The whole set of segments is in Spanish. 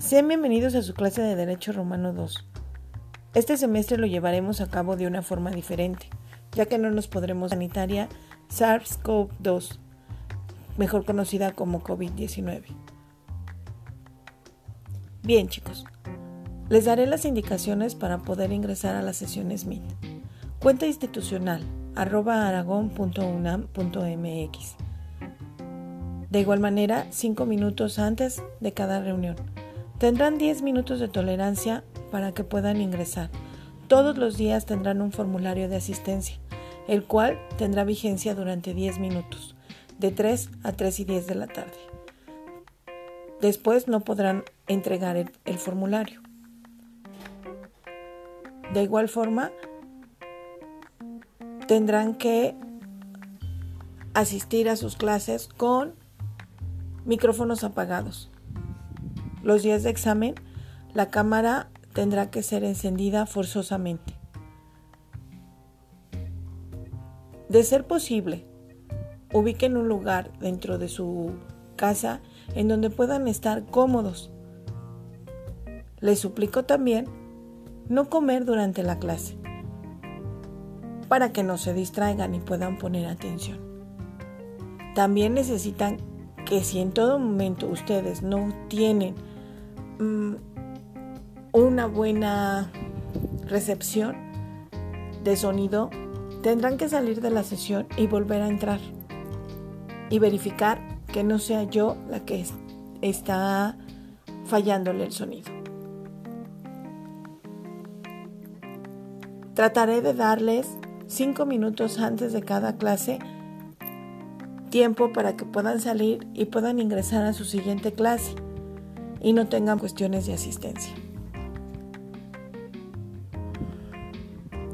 Sean bienvenidos a su clase de Derecho Romano 2. Este semestre lo llevaremos a cabo de una forma diferente, ya que no nos podremos sanitaria SARS-CoV-2, mejor conocida como COVID-19. Bien chicos, les daré las indicaciones para poder ingresar a la sesión Smith. Cuenta institucional arroba aragon.unam.mx. De igual manera, 5 minutos antes de cada reunión. Tendrán 10 minutos de tolerancia para que puedan ingresar. Todos los días tendrán un formulario de asistencia, el cual tendrá vigencia durante 10 minutos, de 3 a 3 y 10 de la tarde. Después no podrán entregar el, el formulario. De igual forma, tendrán que asistir a sus clases con micrófonos apagados. Los días de examen, la cámara tendrá que ser encendida forzosamente. De ser posible, ubiquen un lugar dentro de su casa en donde puedan estar cómodos. Les suplico también no comer durante la clase para que no se distraigan y puedan poner atención. También necesitan que si en todo momento ustedes no tienen mm, una buena recepción de sonido, tendrán que salir de la sesión y volver a entrar y verificar que no sea yo la que está fallándole el sonido. Trataré de darles cinco minutos antes de cada clase tiempo para que puedan salir y puedan ingresar a su siguiente clase y no tengan cuestiones de asistencia.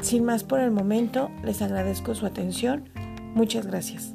Sin más por el momento, les agradezco su atención. Muchas gracias.